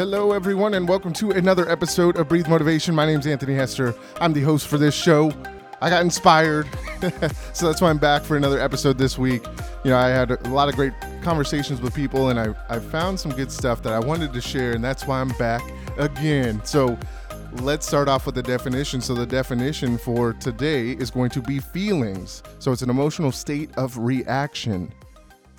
Hello, everyone, and welcome to another episode of Breathe Motivation. My name's Anthony Hester. I'm the host for this show. I got inspired, so that's why I'm back for another episode this week. You know, I had a lot of great conversations with people, and I, I found some good stuff that I wanted to share, and that's why I'm back again. So, let's start off with the definition. So, the definition for today is going to be feelings. So, it's an emotional state of reaction.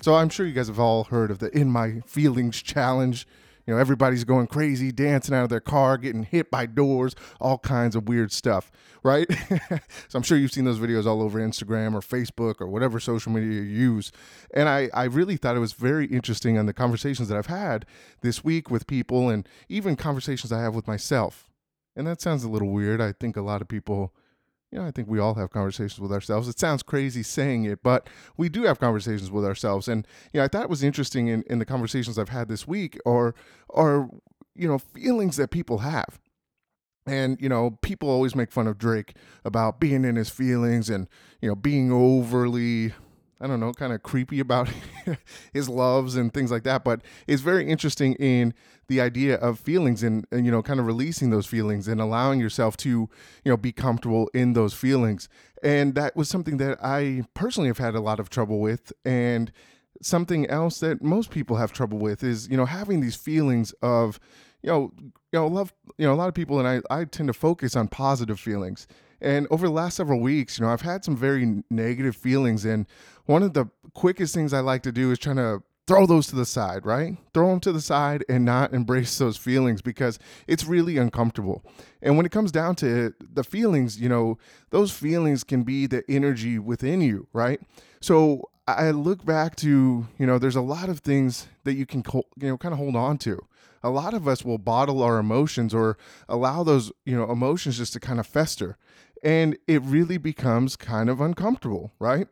So, I'm sure you guys have all heard of the In My Feelings challenge. You know, everybody's going crazy, dancing out of their car, getting hit by doors, all kinds of weird stuff, right? so I'm sure you've seen those videos all over Instagram or Facebook or whatever social media you use. And I, I really thought it was very interesting on the conversations that I've had this week with people and even conversations I have with myself. And that sounds a little weird. I think a lot of people you know, I think we all have conversations with ourselves. It sounds crazy saying it, but we do have conversations with ourselves. And, you know, I thought it was interesting in, in the conversations I've had this week or, or, you know, feelings that people have. And, you know, people always make fun of Drake about being in his feelings and, you know, being overly I don't know, kind of creepy about his loves and things like that. But it's very interesting in the idea of feelings and, and, you know, kind of releasing those feelings and allowing yourself to, you know, be comfortable in those feelings. And that was something that I personally have had a lot of trouble with. And something else that most people have trouble with is, you know, having these feelings of, you know, you know, love, you know, a lot of people, and I, I tend to focus on positive feelings. And over the last several weeks, you know, I've had some very negative feelings. And one of the quickest things I like to do is trying to throw those to the side, right? Throw them to the side and not embrace those feelings because it's really uncomfortable. And when it comes down to it, the feelings, you know, those feelings can be the energy within you, right? So I look back to, you know, there's a lot of things that you can, you know, kind of hold on to. A lot of us will bottle our emotions or allow those, you know, emotions just to kind of fester and it really becomes kind of uncomfortable, right?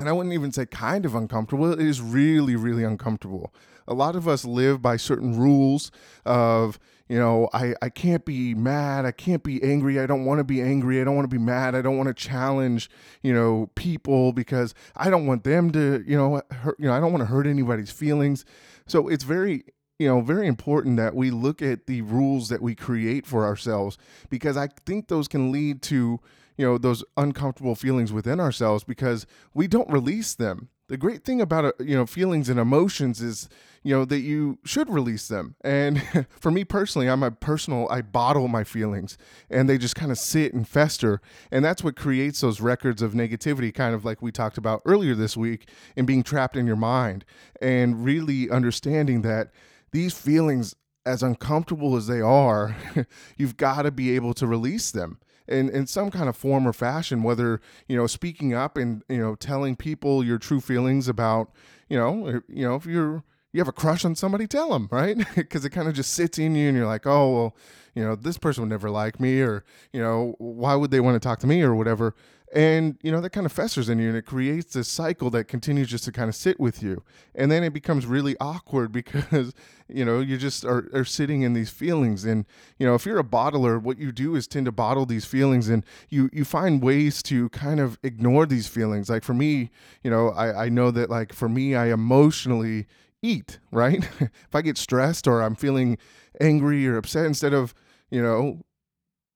And I wouldn't even say kind of uncomfortable. It is really, really uncomfortable. A lot of us live by certain rules of, you know, I, I can't be mad. I can't be angry. I don't want to be angry. I don't want to be mad. I don't want to challenge, you know, people because I don't want them to, you know, hurt, you know, I don't want to hurt anybody's feelings. So it's very you know, very important that we look at the rules that we create for ourselves because I think those can lead to, you know, those uncomfortable feelings within ourselves because we don't release them. The great thing about, uh, you know, feelings and emotions is, you know, that you should release them. And for me personally, I'm a personal, I bottle my feelings and they just kind of sit and fester. And that's what creates those records of negativity, kind of like we talked about earlier this week, and being trapped in your mind and really understanding that these feelings, as uncomfortable as they are, you've got to be able to release them in, in some kind of form or fashion, whether, you know, speaking up and, you know, telling people your true feelings about, you know, you know, if you're, you have a crush on somebody, tell them, right? Because it kind of just sits in you and you're like, oh, well, you know, this person would never like me or, you know, why would they want to talk to me or whatever and you know that kind of festers in you and it creates this cycle that continues just to kind of sit with you. And then it becomes really awkward because you know you just are, are sitting in these feelings. And you know if you're a bottler what you do is tend to bottle these feelings and you you find ways to kind of ignore these feelings. Like for me you know i i know that like for me i emotionally eat right? If i get stressed or i'm feeling angry or upset instead of you know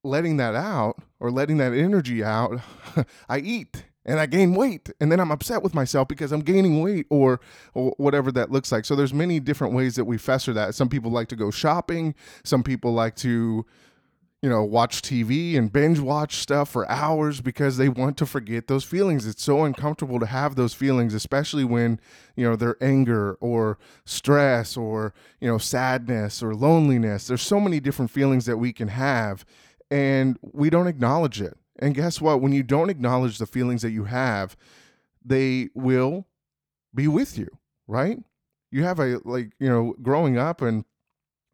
letting that out or letting that energy out, I eat and I gain weight and then I'm upset with myself because I'm gaining weight or, or whatever that looks like. So there's many different ways that we fester that. Some people like to go shopping, some people like to you know, watch TV and binge watch stuff for hours because they want to forget those feelings. It's so uncomfortable to have those feelings, especially when, you know, they're anger or stress or, you know, sadness or loneliness. There's so many different feelings that we can have and we don't acknowledge it. And guess what? When you don't acknowledge the feelings that you have, they will be with you, right? You have a, like, you know, growing up and,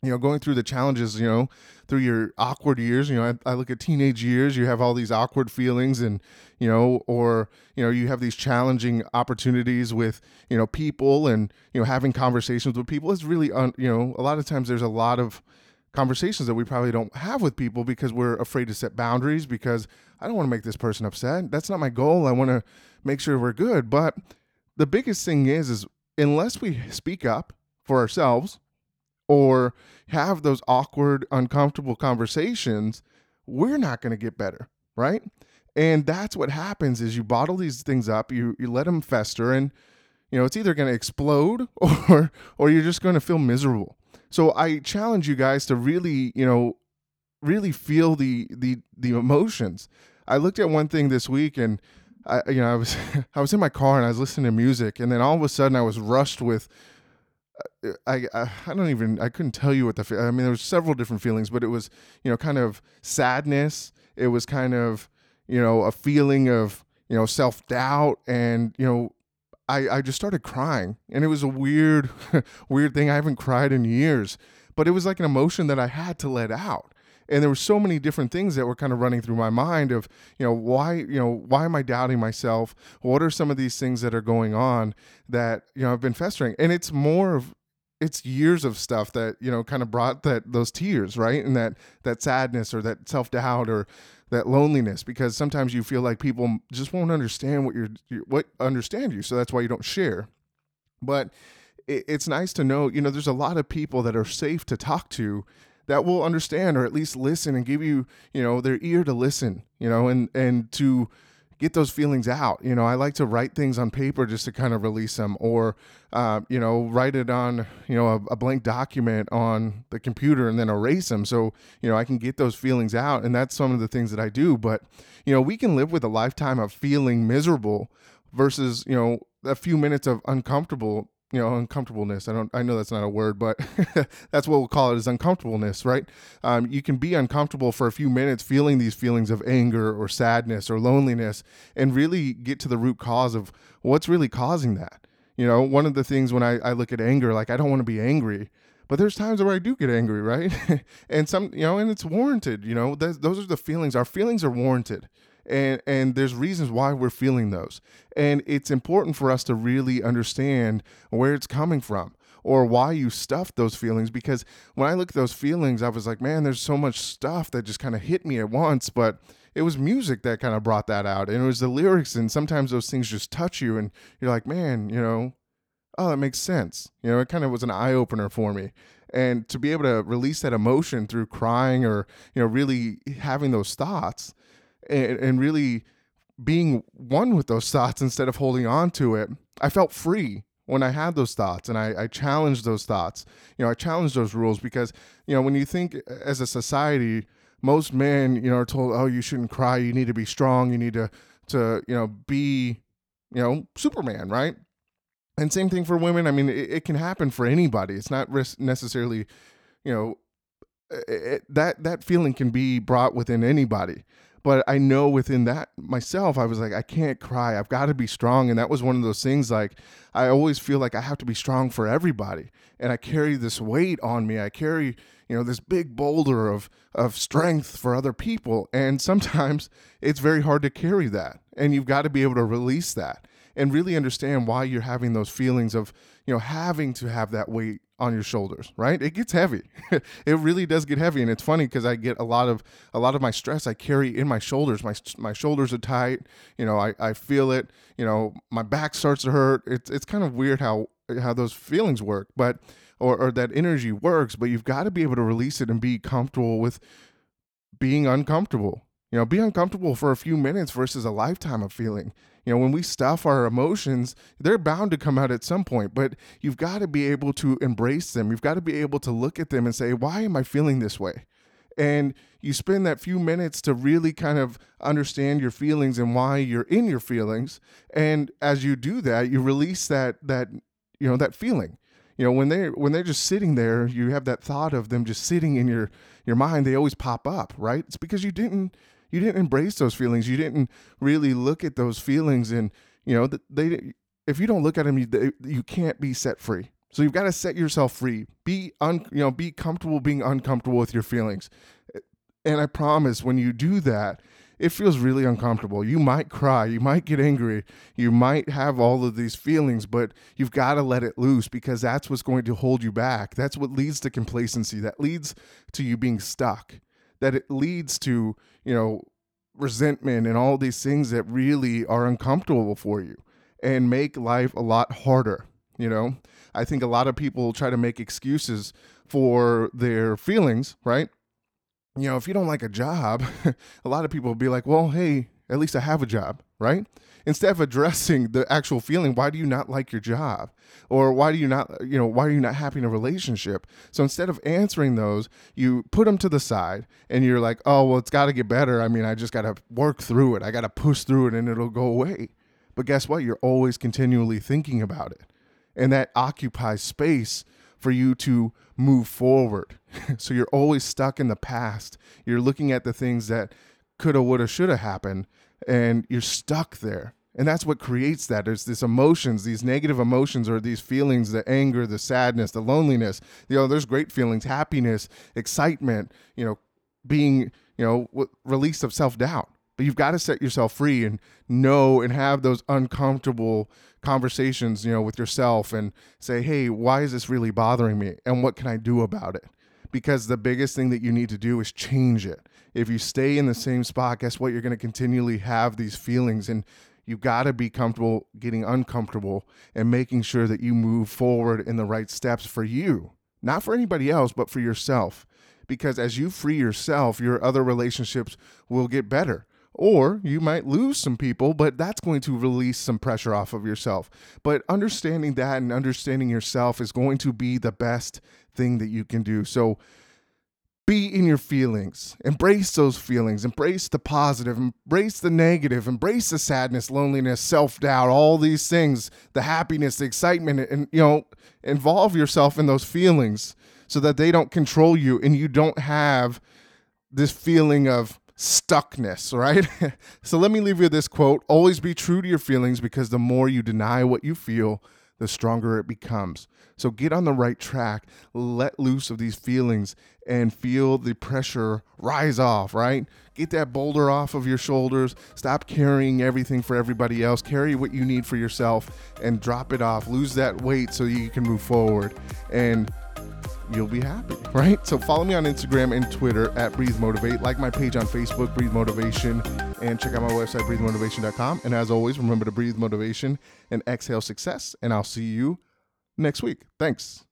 you know, going through the challenges, you know, through your awkward years, you know, I, I, look at teenage years, you have all these awkward feelings and, you know, or, you know, you have these challenging opportunities with, you know, people and, you know, having conversations with people. It's really, un, you know, a lot of times there's a lot of, conversations that we probably don't have with people because we're afraid to set boundaries because I don't want to make this person upset. That's not my goal. I want to make sure we're good. But the biggest thing is is unless we speak up for ourselves or have those awkward, uncomfortable conversations, we're not going to get better, right? And that's what happens is you bottle these things up, you you let them fester and you know, it's either going to explode or or you're just going to feel miserable. So I challenge you guys to really, you know, really feel the the the emotions. I looked at one thing this week and I you know, I was I was in my car and I was listening to music and then all of a sudden I was rushed with I, I, I don't even I couldn't tell you what the I mean there was several different feelings but it was you know kind of sadness it was kind of you know a feeling of you know self doubt and you know I, I just started crying and it was a weird weird thing. I haven't cried in years but it was like an emotion that i had to let out. And there were so many different things that were kind of running through my mind of you know why you know why am i doubting myself? What are some of these things that are going on that you know i've been festering? And it's more of it's years of stuff that you know kind of brought that those tears right? And that that sadness or that self-doubt or that loneliness because sometimes you feel like people just won't understand what you're, what understand you so that's why you don't share. But it, it's nice to know you know there's a lot of people that are safe to talk to that will understand or at least listen and give you you know their ear to listen you know and and to get those feelings out. You know, I like to write things on paper just to kind of release them, or uh, you know, write it on you know a, a, blank document on the computer and then erase them, so you know I can get those feelings out. And that's some of the things that I do. But you know, we can live with a lifetime of feeling miserable versus you know a few minutes of uncomfortable you know uncomfortableness. I don't i know that's not a word but that's what we'll call it is uncomfortableness right? Um, you can be uncomfortable for a few minutes feeling these feelings of anger or sadness or loneliness and really get to the root cause of what's really causing that. You know one of the things when i, I look at anger like i don't want to be angry but there's times where i do get angry right? And some you know and it's warranted you know those are the feelings. Our feelings are warranted and and there's reasons why we're feeling those. And it's important for us to really understand where it's coming from or why you stuffed those feelings because when i look at those feelings i was like man there's so much stuff that just kind of hit me at once but it was music that kind of brought that out and it was the lyrics and sometimes those things just touch you and you're like man you know oh that makes sense. You know it kind of was an eye-opener for me. And to be able to release that emotion through crying or you know really having those thoughts and, and really being one with those thoughts instead of holding on to it, I felt free when I had those thoughts and I, I challenged those thoughts. You know, I challenged those rules because, you know, when you think as a society, most men, you know, are told, oh, you shouldn't cry, you need to be strong, you need to, to you know, be, you know, Superman, right? And same thing for women. I mean, it, it can happen for anybody. It's not necessarily, you know, it, that that feeling can be brought within anybody but I know within that myself, I was like, I can't cry. I've got to be strong. And that was one of those things like, I always feel like I have to be strong for everybody. And I carry this weight on me. I carry, you know, this big boulder of, of strength for other people. And sometimes it's very hard to carry that. And you've got to be able to release that and really understand why you're having those feelings of, you know, having to have that weight on your shoulders, right? It gets heavy. it really does get heavy, and it's funny because I get a lot of a lot of my stress I carry in my shoulders. My my shoulders are tight. You know, I, I feel it. You know, my back starts to hurt. It's it's kind of weird how how those feelings work, but or, or that energy works. But you've got to be able to release it and be comfortable with being uncomfortable. You know, be uncomfortable for a few minutes versus a lifetime of feeling. You know, when we stuff our emotions, they're bound to come out at some point, but you've got to be able to embrace them. You've got to be able to look at them and say, why am I feeling this way? And you spend that few minutes to really kind of understand your feelings and why you're in your feelings. And as you do that, you release that that you know that feeling you know when they when they're just sitting there you have that thought of them just sitting in your your mind they always pop up right it's because you didn't you didn't embrace those feelings. You didn't really look at those feelings, and you know they. If you don't look at them, you, they, you can't be set free. So you've got to set yourself free. Be un, you know, be comfortable being uncomfortable with your feelings. And I promise, when you do that, it feels really uncomfortable. You might cry, you might get angry, you might have all of these feelings, but you've got to let it loose because that's what's going to hold you back. That's what leads to complacency. That leads to you being stuck that it leads to, you know, resentment and all these things that really are uncomfortable for you and make life a lot harder. You know, I think a lot of people try to make excuses for their feelings, right? You know, if you don't like a job, a lot of people will be like, well, hey, at least I have a job, right? Instead of addressing the actual feeling, why do you not like your job? Or why do you not, you know, why are you not happy in a relationship? So instead of answering those, you put them to the side and you're like, oh, well, it's got to get better. I mean, I just got to work through it. I got to push through it and it'll go away. But guess what? You're always continually thinking about it. And that occupies space for you to move forward. so you're always stuck in the past. You're looking at the things that coulda, woulda, shoulda happened, and you're stuck there. And that's what creates that. There's these emotions, these negative emotions, or these feelings the anger, the sadness, the loneliness. You know, there's great feelings, happiness, excitement, you know, being, you know, release of self doubt. But you've got to set yourself free and know and have those uncomfortable conversations, you know, with yourself and say, hey, why is this really bothering me? And what can I do about it? Because the biggest thing that you need to do is change it. If you stay in the same spot, guess what? You're going to continually have these feelings and you've got to be comfortable getting uncomfortable and making sure that you move forward in the right steps for you, not for anybody else, but for yourself. Because as you free yourself, your other relationships will get better or you might lose some people, but that's going to release some pressure off of yourself. But understanding that and understanding yourself is going to be the best thing that you can do. So be in your feelings, embrace those feelings, embrace the positive, embrace the negative, embrace the sadness, loneliness, self doubt, all these things, the happiness, the excitement, and, you know, involve yourself in those feelings so that they don't control you and you don't have this feeling of stuckness, right? so let me leave you this quote Always be true to your feelings because the more you deny what you feel, the stronger it becomes. So get on the right track, let loose of these feelings, and feel the pressure rise off, right? Get that boulder off of your shoulders. Stop carrying everything for everybody else. Carry what you need for yourself and drop it off. Lose that weight so you can move forward. And you'll be happy, right? So follow me on Instagram and Twitter at Breathe Motivate. Like my page on Facebook, Breathe Motivation, and check out my website, breathemotivation.com. And as always, remember to breathe motivation and exhale success. And I'll see you next week. Thanks.